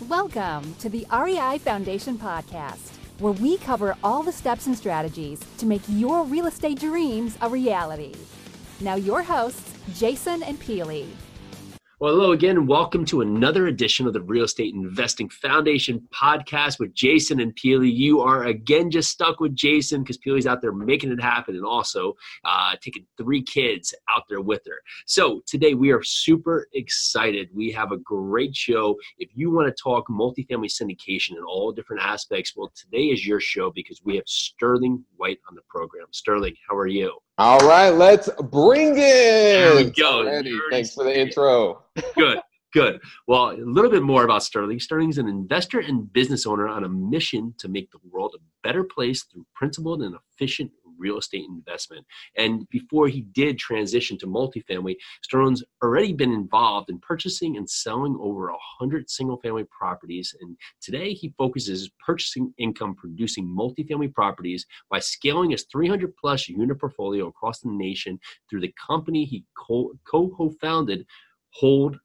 Welcome to the REI Foundation Podcast, where we cover all the steps and strategies to make your real estate dreams a reality. Now, your hosts, Jason and Peely. Well, hello again. Welcome to another edition of the Real Estate Investing Foundation podcast with Jason and Peely. You are again just stuck with Jason because Peely's out there making it happen and also uh, taking three kids out there with her. So today we are super excited. We have a great show. If you want to talk multifamily syndication and all different aspects, well, today is your show because we have Sterling White on the program. Sterling, how are you? All right, let's bring it. There we go. Thanks for the intro. Good, good. Well, a little bit more about Sterling. Sterling's an investor and business owner on a mission to make the world a better place through principled and efficient real estate investment. And before he did transition to multifamily, Sterling's already been involved in purchasing and selling over 100 single family properties. And today he focuses purchasing income producing multifamily properties by scaling his 300 plus unit portfolio across the nation through the company he co founded, Hold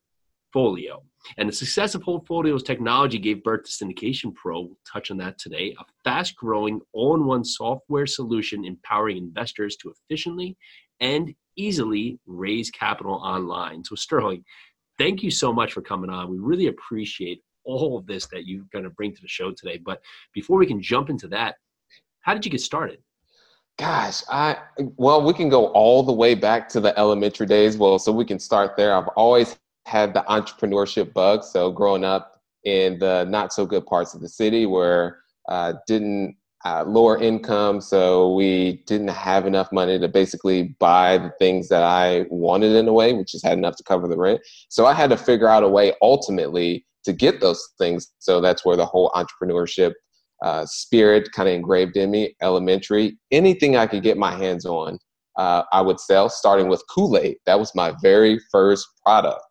Folio. And the success of Holdfolio's technology gave birth to SyndicationPro. We'll touch on that today, a fast growing all in one software solution empowering investors to efficiently and easily raise capital online. So, Sterling, thank you so much for coming on. We really appreciate all of this that you're going to bring to the show today. But before we can jump into that, how did you get started? Gosh, I well, we can go all the way back to the elementary days. Well, so we can start there. I've always had the entrepreneurship bug. So growing up in the not so good parts of the city where uh, didn't uh, lower income, so we didn't have enough money to basically buy the things that I wanted in a way, which just had enough to cover the rent. So I had to figure out a way ultimately to get those things. So that's where the whole entrepreneurship uh, spirit kind of engraved in me. Elementary, anything I could get my hands on, uh, I would sell. Starting with Kool Aid, that was my very first product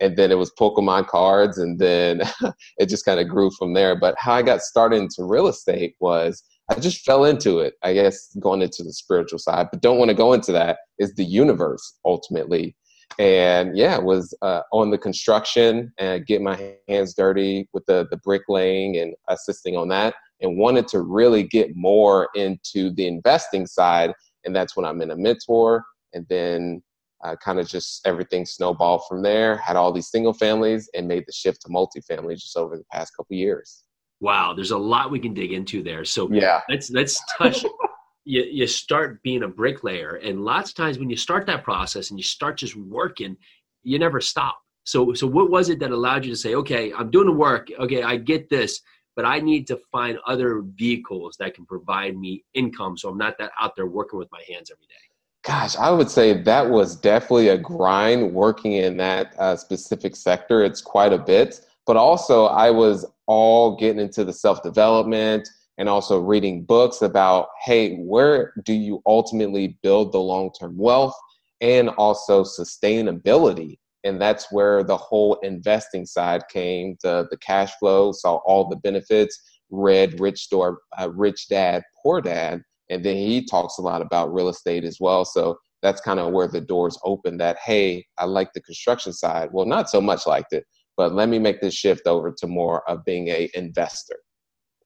and then it was Pokemon cards, and then it just kind of grew from there. But how I got started into real estate was I just fell into it. I guess going into the spiritual side, but don't want to go into that. Is the universe ultimately? And yeah, was uh, on the construction and get my hands dirty with the the bricklaying and assisting on that, and wanted to really get more into the investing side. And that's when I'm in a mentor, and then uh, kind of just everything snowballed from there. Had all these single families and made the shift to multifamily just over the past couple years. Wow, there's a lot we can dig into there. So yeah, let's let's touch. you you start being a bricklayer, and lots of times when you start that process and you start just working, you never stop. So so what was it that allowed you to say, okay, I'm doing the work. Okay, I get this, but I need to find other vehicles that can provide me income, so I'm not that out there working with my hands every day. Gosh, I would say that was definitely a grind working in that uh, specific sector. It's quite a bit. But also, I was all getting into the self development and also reading books about hey, where do you ultimately build the long term wealth and also sustainability? And that's where the whole investing side came the, the cash flow, saw all the benefits, read Rich, Store, uh, Rich Dad, Poor Dad and then he talks a lot about real estate as well. So that's kind of where the doors open that, hey, I like the construction side. Well, not so much liked it, but let me make this shift over to more of being a investor.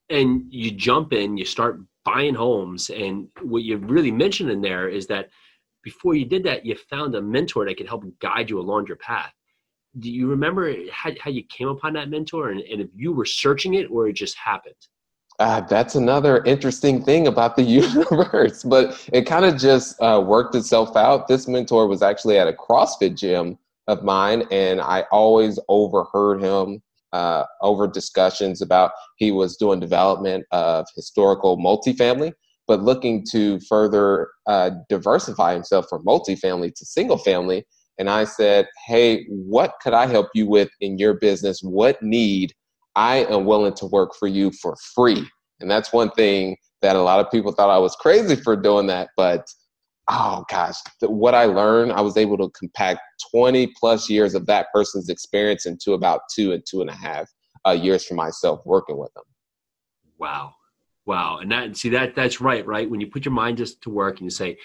And you jump in, you start buying homes. And what you really mentioned in there is that before you did that, you found a mentor that could help guide you along your path. Do you remember how, how you came upon that mentor and, and if you were searching it or it just happened? Uh, that's another interesting thing about the universe, but it kind of just uh, worked itself out. This mentor was actually at a CrossFit gym of mine, and I always overheard him uh, over discussions about he was doing development of historical multifamily, but looking to further uh, diversify himself from multifamily to single family. And I said, Hey, what could I help you with in your business? What need I am willing to work for you for free. And that's one thing that a lot of people thought I was crazy for doing that. But oh gosh, what I learned, I was able to compact 20 plus years of that person's experience into about two and two and a half uh, years for myself working with them. Wow. Wow. And that, see, that that's right, right? When you put your mind just to work and you say,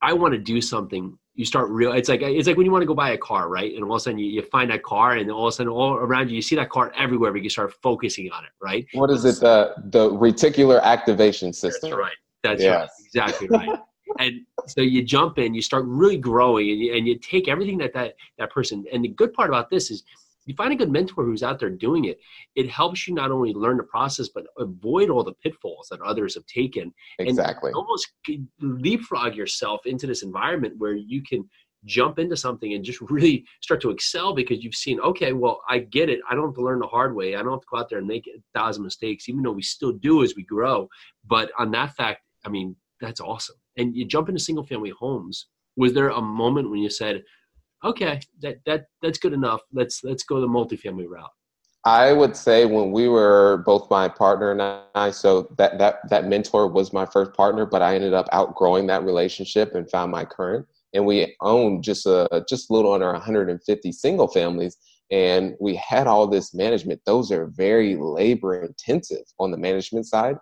I want to do something you start real it's like it's like when you want to go buy a car right? And all of a sudden you, you find that car and all of a sudden all around you you see that car everywhere but you start focusing on it right? What is it the the reticular activation system? that's right. That's yes. right. Exactly right. And so you jump in you start really growing and you, and you take everything that, that that person and the good part about this is you find a good mentor who's out there doing it it helps you not only learn the process but avoid all the pitfalls that others have taken exactly. and almost leapfrog yourself into this environment where you can jump into something and just really start to excel because you've seen okay well i get it. I don't have to learn the hard way. I don't have to go out there and make a thousand mistakes even though we still do as we grow. But on that fact i mean that's awesome. And you jump into single family homes. Was there a moment when you said okay, that that that's good enough. Let's let's go the multifamily route. I would say when we were both my partner and I, so that that that mentor was my first partner, but I ended up outgrowing that relationship and found my current. And we owned just a just a little under 150 single families, and we had all this management. Those are very labor intensive on the management side.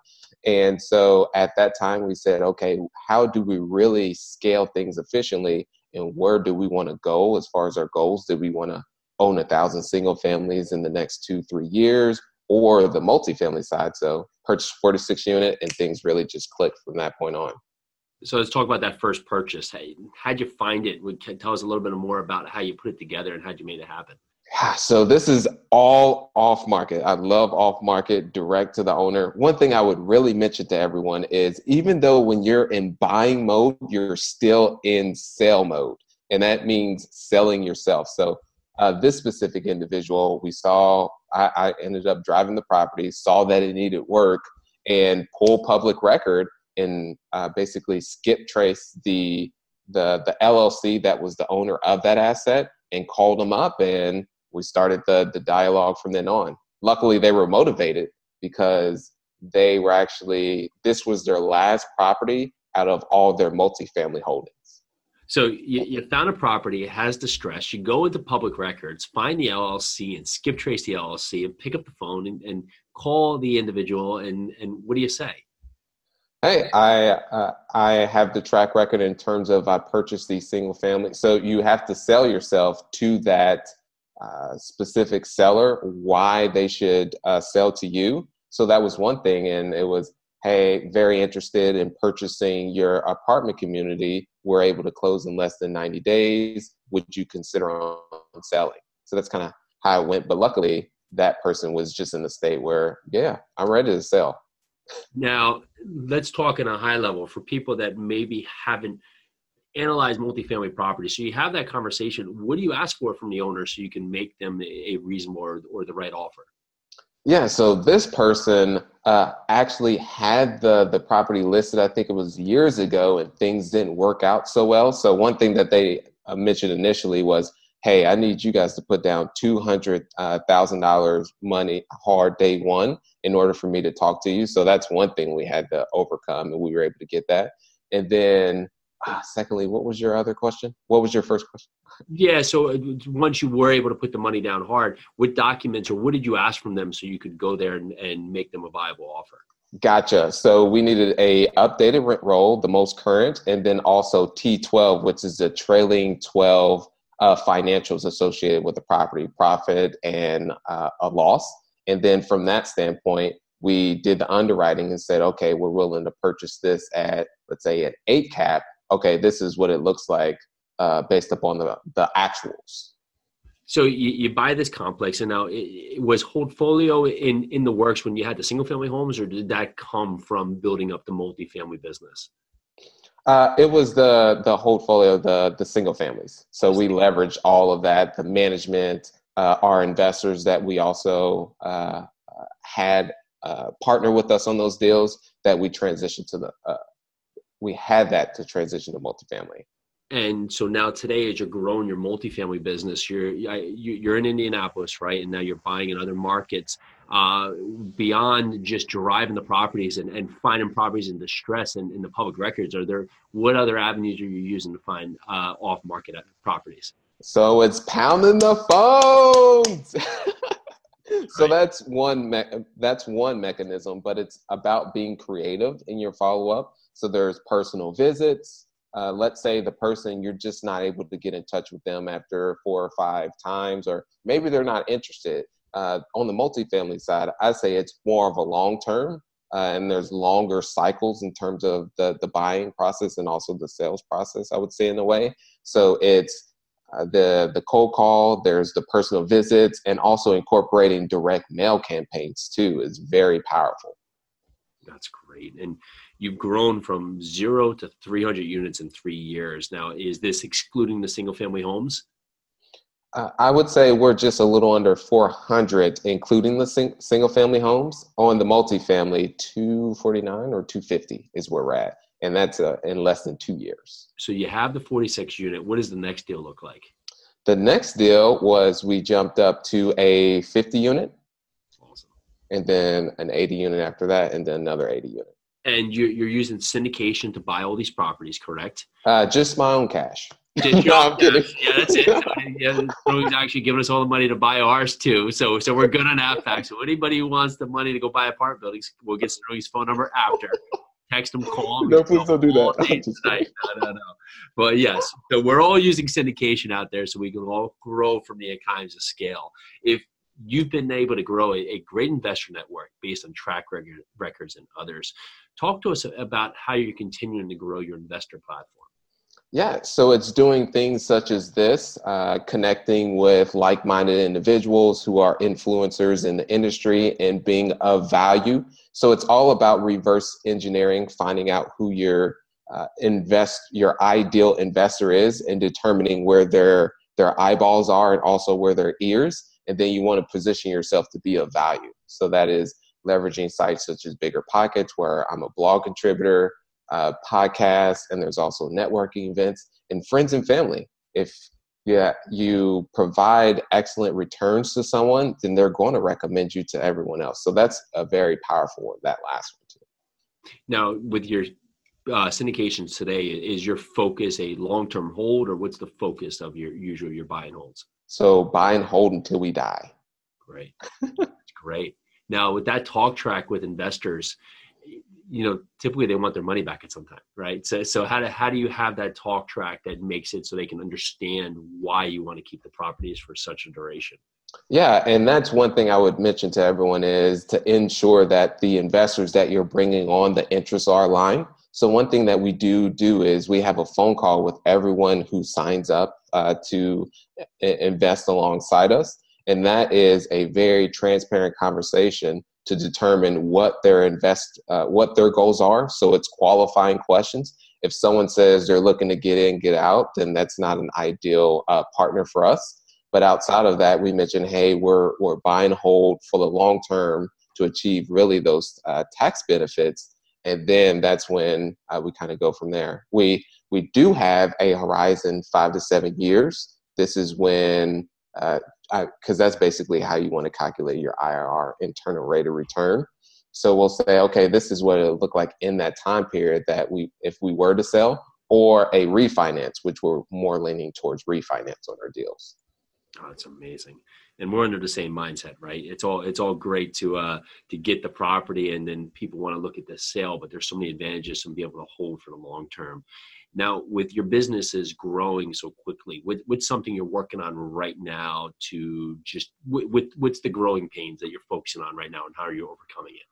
And so at that time, we said, okay, how do we really scale things efficiently? And where do we want to go as far as our goals? Do we want to own a thousand single families in the next two, three years, or the multifamily side? So purchase 46 unit, and things really just clicked from that point on. So let's talk about that first purchase. Hey, how'd you find it? Would tell us a little bit more about how you put it together and how'd you make it happen. So this is all off market. I love off market, direct to the owner. One thing I would really mention to everyone is even though when you're in buying mode, you're still in sale mode, and that means selling yourself. So uh, this specific individual, we saw. I, I ended up driving the property, saw that it needed work, and pull public record and uh, basically skip trace the the the LLC that was the owner of that asset and called them up and we started the the dialogue from then on. Luckily, they were motivated because they were actually this was their last property out of all their multifamily holdings. So you, you found a property, it has distress. You go into public records, find the LLC, and skip trace the LLC, and pick up the phone and, and call the individual. And and what do you say? Hey, I uh, I have the track record in terms of I purchased these single family. So you have to sell yourself to that specific seller why they should uh, sell to you. So that was one thing, and it was hey, very interested in purchasing your apartment community. We're able to close in less than 90 days. Would you consider on selling? So that's kind of how it went. But luckily, that person was just in the state where, yeah, I'm ready to sell. Now, let's talk in a high level for people that maybe haven't analyze multifamily property. So you have that conversation. What do you ask for from the owner so you can make them a reasonable or, or the right offer? Yeah, so this person uh, actually had the the property listed. I think it was years ago, and things didn't work out so well. So one thing that they uh, mentioned initially was, "Hey, I need you guys to put down two hundred uh, thousand dollars money hard day one in order for me to talk to you." So that's one thing we had to overcome, and we were able to get that. And then uh, secondly, what was your other question? What was your first question? Yeah, so uh, once you were able to put the money down hard, what documents or what did you ask from them so you could go there and, and make them a viable offer? Gotcha. So we needed a updated rent roll, the most current, and then also T12, which is the trailing 12 uh, financials associated with the property, profit and uh, a loss. And then from that standpoint, we did the underwriting and said, okay, we're willing to purchase this at, let's say, an eight cap okay, this is what it looks like uh, based upon the the actuals. So you, you buy this complex, and now it, it was Holdfolio in in the works when you had the single family homes, or did that come from building up the multifamily business? Uh, it was the the Holdfolio, the the single families. So we leveraged all of that, the management, uh, our investors that we also uh, had uh, partner with us on those deals that we transitioned to the uh, we had that to transition to multifamily. And so now today, as you're growing your multifamily business, you're you're in Indianapolis, right? And now you're buying in other markets. Uh, beyond just driving the properties and, and finding properties in distress and in the public records, are there what other avenues are you using to find uh, off market properties? So it's pounding the phones. so right. that's one me- that's one mechanism, but it's about being creative in your follow up. So there's personal visits, uh, let's say the person you're just not able to get in touch with them after four or five times, or maybe they're not interested. Uh, on the multifamily side, I say it's more of a long term, uh, and there's longer cycles in terms of the the buying process and also the sales process. I would say in a way. So it's uh, the the cold call. There's the personal visits, and also incorporating direct mail campaigns too is very powerful. That's great, and you've grown from zero to 300 units in three years. Now, is this excluding the single family homes? Uh, I would say we're just a little under 400, including the sing- single family homes. On the multifamily, 249 or 250 is where we're at. And that's uh, in less than two years. So you have the 46 unit. What does the next deal look like? The next deal was we jumped up to a 50 unit. And then an 80 unit after that, and then another 80 unit. And you're, you're using syndication to buy all these properties, correct? Uh, just my own cash. no, I'm kidding. Yeah, that's it. Yeah, he's actually giving us all the money to buy ours too. So, so we're good on that fact. So anybody who wants the money to go buy apartment buildings, we'll get Sterling's phone number after. Text him, call him. No, please don't do that. No, no, no. But yes, so we're all using syndication out there, so we can all grow from the economies of scale. If you've been able to grow a, a great investor network based on track record, records and others, talk to us about how you're continuing to grow your investor platform. Yeah, so it's doing things such as this, uh, connecting with like minded individuals who are influencers in the industry and being of value. So it's all about reverse engineering, finding out who your uh, invest your ideal investor is and determining where their their eyeballs are and also where their ears and then you want to position yourself to be of value so that is leveraging sites such as BiggerPockets where i'm a blog contributor uh, podcasts, and there's also networking events and friends and family. If yeah, you provide excellent returns to someone, then they're going to recommend you to everyone else. So that's a very powerful one. That last one too. Now, with your uh, syndications today, is your focus a long-term hold, or what's the focus of your usual your buy and holds? So buy and hold until we die. Great, great. Now, with that talk track with investors, you know typically they want their money back at some time right so so how do, how do you have that talk track that makes it so they can understand why you want to keep the properties for such a duration yeah and that's one thing i would mention to everyone is to ensure that the investors that you're bringing on the interests are aligned so one thing that we do do is we have a phone call with everyone who signs up uh, to invest alongside us. And that is a very transparent conversation to determine what their invest uh, what their goals are. So it's qualifying questions. If someone says they're looking to get in get out then that's not an ideal uh, partner for us. But outside of that we mentioned hey we're we're buying hold for the long term to achieve really those uh, tax benefits and then that's when uh, we kind of go from there we we do have a horizon five to seven years this is when uh, because that's basically how you want to calculate your IRR, internal rate of return. So we'll say, okay, this is what it'll look like in that time period that we, if we were to sell, or a refinance, which we're more leaning towards refinance on our deals. Oh, that's amazing. And we're under the same mindset, right? It's all it's all great to uh to get the property and then people want to look at the sale, but there's so many advantages to be able to hold for the long term. Now, with your businesses growing so quickly, what, what's something you're working on right now to just what, what's the growing pains that you're focusing on right now, and how are you overcoming it?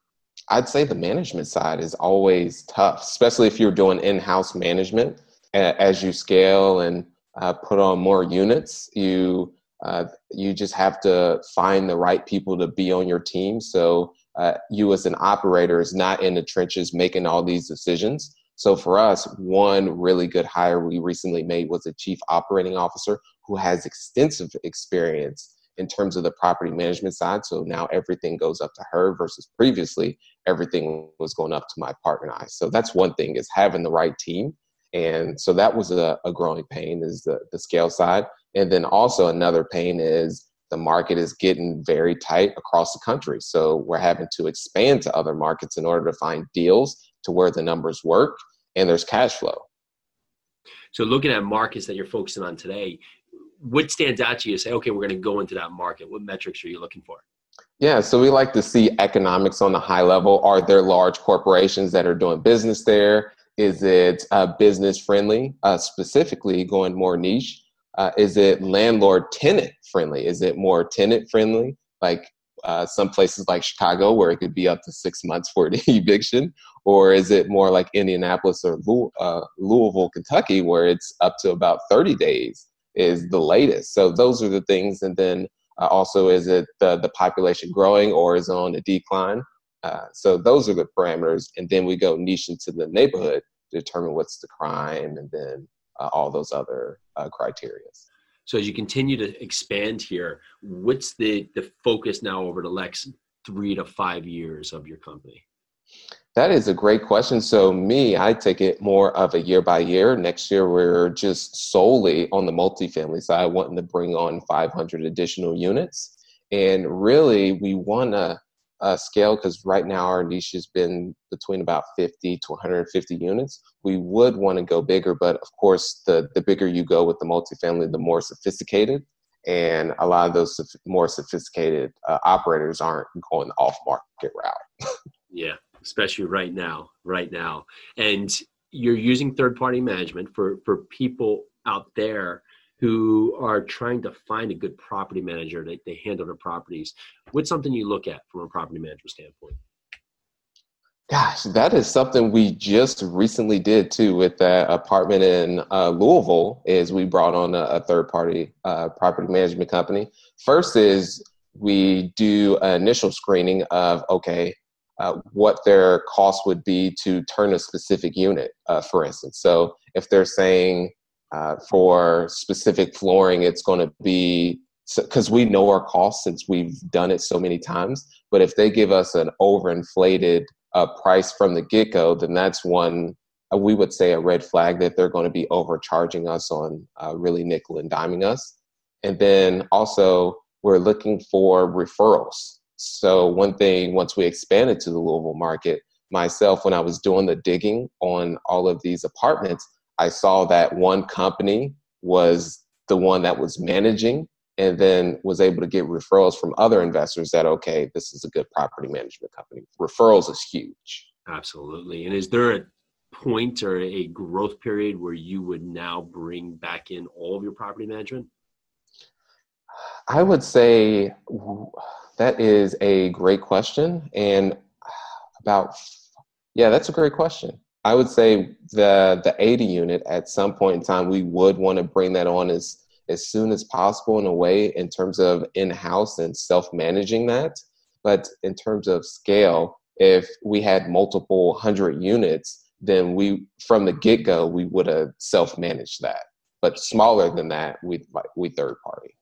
I'd say the management side is always tough, especially if you're doing in-house management. As you scale and uh, put on more units, you uh, you just have to find the right people to be on your team. So uh, you, as an operator, is not in the trenches making all these decisions. So for us, one really good hire we recently made was a chief operating officer who has extensive experience in terms of the property management side. So now everything goes up to her versus previously everything was going up to my partner and I. So that's one thing is having the right team. And so that was a, a growing pain is the, the scale side. And then also another pain is the market is getting very tight across the country. So we're having to expand to other markets in order to find deals to where the numbers work and there's cash flow. So looking at markets that you're focusing on today, what stands out to you? To say, okay, we're going to go into that market. What metrics are you looking for? Yeah, so we like to see economics on the high level. Are there large corporations that are doing business there? Is it uh, business friendly, uh, specifically going more niche? Uh, is it landlord tenant friendly? Is it more tenant friendly, like uh, some places like Chicago, where it could be up to six months for an eviction? Or is it more like Indianapolis or uh, Louisville, Kentucky, where it's up to about 30 days is the latest? So those are the things. And then uh, also, is it the, the population growing or is on a decline? Uh, so those are the parameters. And then we go niche into the neighborhood to determine what's the crime and then uh, all those other uh, criteria. So as you continue to expand here, what's the the focus now over the next three to five years of your company? That is a great question. So, me, I take it more of a year by year. Next year, we're just solely on the multifamily side, wanting to bring on 500 additional units. And really, we want to uh, scale because right now our niche has been between about 50 to 150 units. We would want to go bigger, but of course, the, the bigger you go with the multifamily, the more sophisticated. And a lot of those more sophisticated uh, operators aren't going the off market route. yeah, especially right now, right now. And you're using third party management for, for people out there who are trying to find a good property manager that they handle their properties. What's something you look at from a property management standpoint? Gosh, that is something we just recently did too with that apartment in uh, Louisville. Is we brought on a, a third party uh, property management company. First is we do an initial screening of okay, uh, what their cost would be to turn a specific unit, uh, for instance. So if they're saying uh, for specific flooring, it's going to be because we know our costs since we've done it so many times. But if they give us an overinflated uh, price from the get go, then that's one uh, we would say a red flag that they're going to be overcharging us on uh, really nickel and diming us. And then also, we're looking for referrals. So, one thing, once we expanded to the Louisville market, myself, when I was doing the digging on all of these apartments, I saw that one company was the one that was managing and then was able to get referrals from other investors that okay this is a good property management company. Referrals is huge. Absolutely. And is there a point or a growth period where you would now bring back in all of your property management? I would say that is a great question and about yeah that's a great question I would say the the 80 unit at some point in time we would want to bring that on as as soon as possible in a way in terms of in-house and self-managing that. But in terms of scale, if we had multiple hundred units, then we from the get-go we would have self-managed that. But smaller than that, we we third party.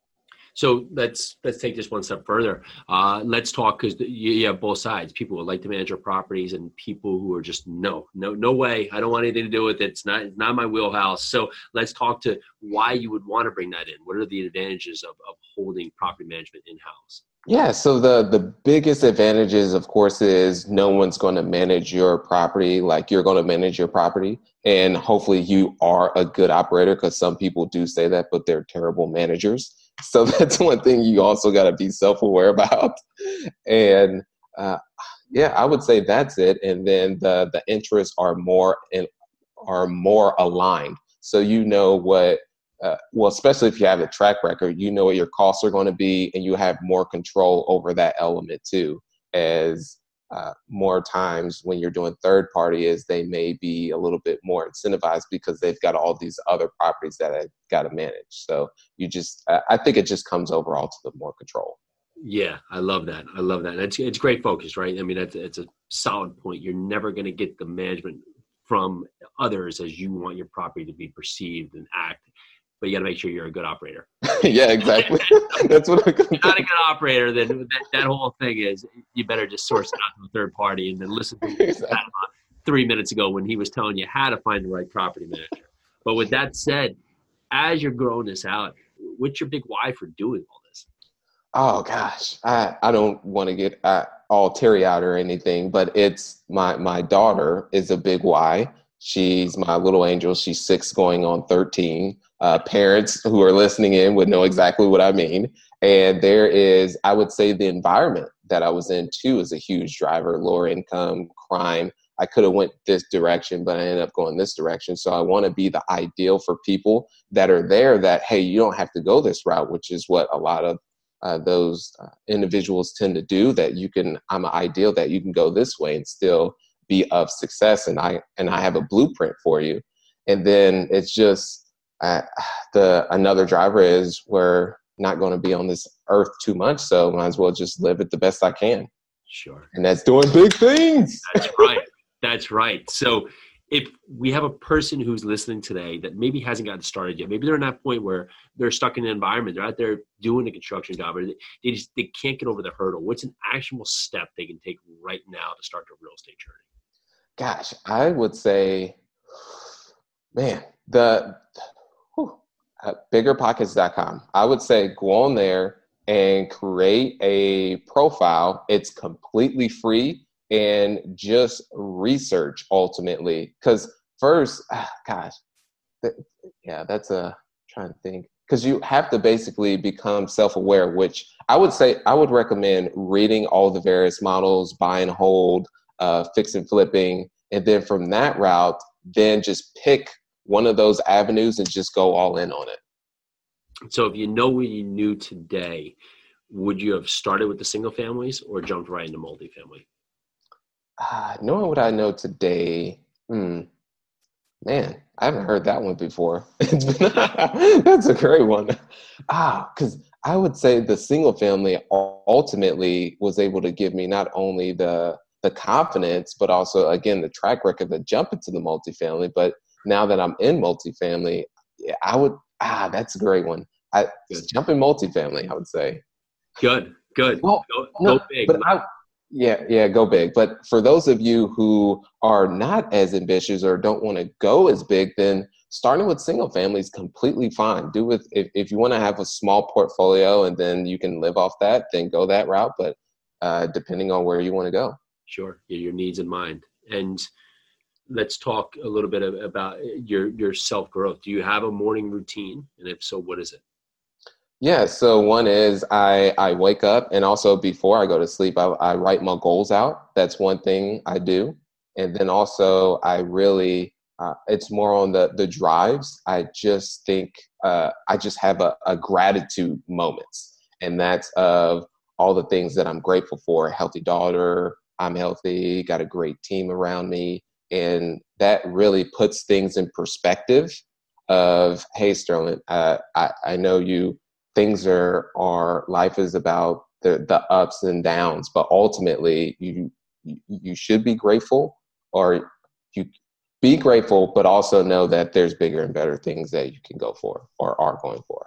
So let's let's take this one step further. Uh, let's talk because you, have both sides. People who like to manage their properties, and people who are just no, no, no way. I don't want anything to do with it. It's not it's not my wheelhouse. So let's talk to why you would want to bring that in. What are the advantages of, of holding property management in house? Yeah, so the the biggest advantages, of course, is no one's going to manage your property like you're going to manage your property, and hopefully you are a good operator because some people do say that, but they're terrible managers. So that's one thing you also got to be self aware about. And uh, yeah, I would say that's it. And then the the interests are more and are more aligned. So you know what. Uh, well, especially if you have a track record, you know what your costs are going to be, and you have more control over that element too. As uh, more times when you're doing third party is they may be a little bit more incentivized because they've got all these other properties that I've got to manage. So you just, I think it just comes overall to the more control. Yeah, I love that. I love that. It's it's great focus, right? I mean, it's it's a solid point. You're never going to get the management from others as you want your property to be perceived and act but you got to make sure you're a good operator. yeah, exactly. That's what I'm you're not a good operator. Then that, that, whole thing is you better just source it out to a third party and then listen to exactly. three minutes ago when he was telling you how to find the right property manager. But with that said, as you're growing this out, what's your big why for doing all this? Oh gosh, I I don't want to get uh, all teary out or anything, but it's my my daughter is a big why. She's my little angel. She's six, going on thirteen uh, parents who are listening in would know exactly what I mean. And there is, I would say, the environment that I was in too is a huge driver. Lower income, crime. I could have went this direction, but I ended up going this direction. So I want to be the ideal for people that are there that, hey, you don't have to go this route, which is what a lot of uh, those uh, individuals tend to do that you can, I'm an ideal that you can go this way and still be of success. And I, and I have a blueprint for you. And then it's just uh, the, another driver is we're not going to be on this earth too much. So might as well just live it the best I can. Sure. And that's doing big things. That's right. That's right. So if we have a person who's listening today that maybe hasn't gotten started yet, maybe they're in that point where they're stuck in an environment, they're out there doing a construction job, or they, just they can't get over the hurdle. What's an actionable step they can take right now to start their real estate journey? Gosh, I would say, man, the biggerpockets.com. I would say go on there and create a profile. It's completely free and just research ultimately. Because first, ah, gosh, yeah, that's a I'm trying to think. Because you have to basically become self-aware, which I would say I would recommend reading all the various models, buy and hold, uh, fix and flipping, and then from that route, then just pick one of those avenues and just go all in on it. So if you know what you knew today, would you have started with the single families or jumped right into multifamily? Uh, knowing what I know today, hmm, man, I haven't heard that one before. That's a great one. Ah, because I would say the single family ultimately was able to give me not only the the confidence, but also again the track record to jump into the multifamily. But now that I'm in multifamily, I would ah, that's a great one. I jump in multifamily. I would say. Good, good. Well, go, no, go big. But I, yeah, yeah, go big. But for those of you who are not as ambitious or don't want to go as big, then starting with single family is completely fine. Do with if, if you want to have a small portfolio and then you can live off that, then go that route. But uh, depending on where you want to go. Sure, your needs in mind. And let's talk a little bit about your your self growth. Do you have a morning routine? And if so, what is it? Yeah, so one is I I wake up and also before I go to sleep, I, I write my goals out. That's one thing I do, and then also I really uh, it's more on the the drives. I just think uh, I just have a, a gratitude moments, and that's of all the things that I'm grateful for. Healthy daughter, I'm healthy, got a great team around me, and that really puts things in perspective. Of hey Sterling, uh, I I know you things are are life is about the the ups and downs but ultimately you you should be grateful or you be grateful but also know that there's bigger and better things that you can go for or are going for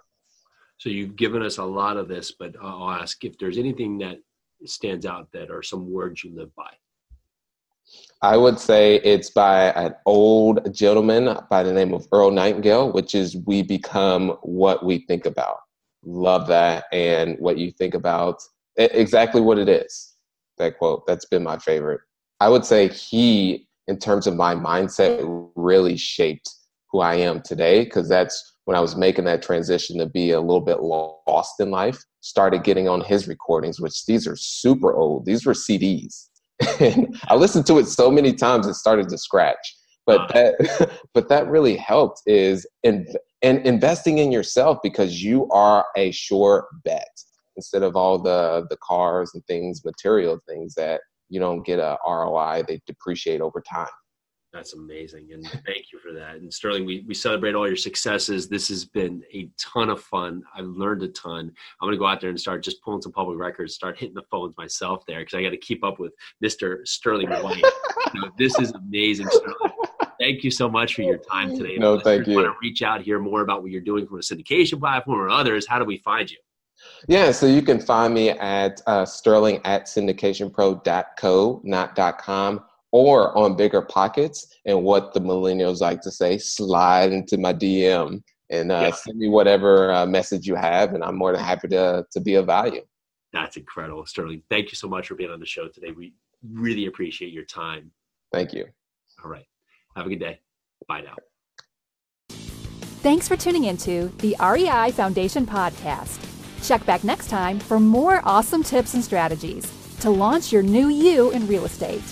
so you've given us a lot of this but i'll ask if there's anything that stands out that are some words you live by I would say it's by an old gentleman by the name of Earl Nightingale, which is we become what we think about. Love that and what you think about exactly what it is that quote. That's been my favorite. I would say he in terms of my mindset really shaped who i am today because that's when i was making that transition to be a little bit lost in life started getting on his recordings which these are super old. These were cds and i listened to it so many times it started to scratch. But that but that really helped is in and investing in yourself because you are a sure bet instead of all the the cars and things material things that you don't get a roi they depreciate over time that's amazing and thank you for that. And sterling we, we celebrate all your successes. This has been a ton of fun. I've learned a ton. I'm going to go out there and start just pulling some public records start hitting the phones myself there because i got to keep up with mr sterling white. You know, this is amazing sterling. Thank you so much for your time today. No, thank you. Want to reach out, hear more about what you're doing from a syndication platform or others, how do we find you? Yeah, so you can find me at uh, sterling at syndicationpro.co, not .com, or on BiggerPockets. And what the millennials like to say, slide into my DM and uh, yeah. send me whatever uh, message you have, and I'm more than happy to, to be of value. That's incredible, Sterling. Thank you so much for being on the show today. We really appreciate your time. Thank you. All right. Have a good day. Bye now. Thanks for tuning into the REI Foundation podcast. Check back next time for more awesome tips and strategies to launch your new you in real estate.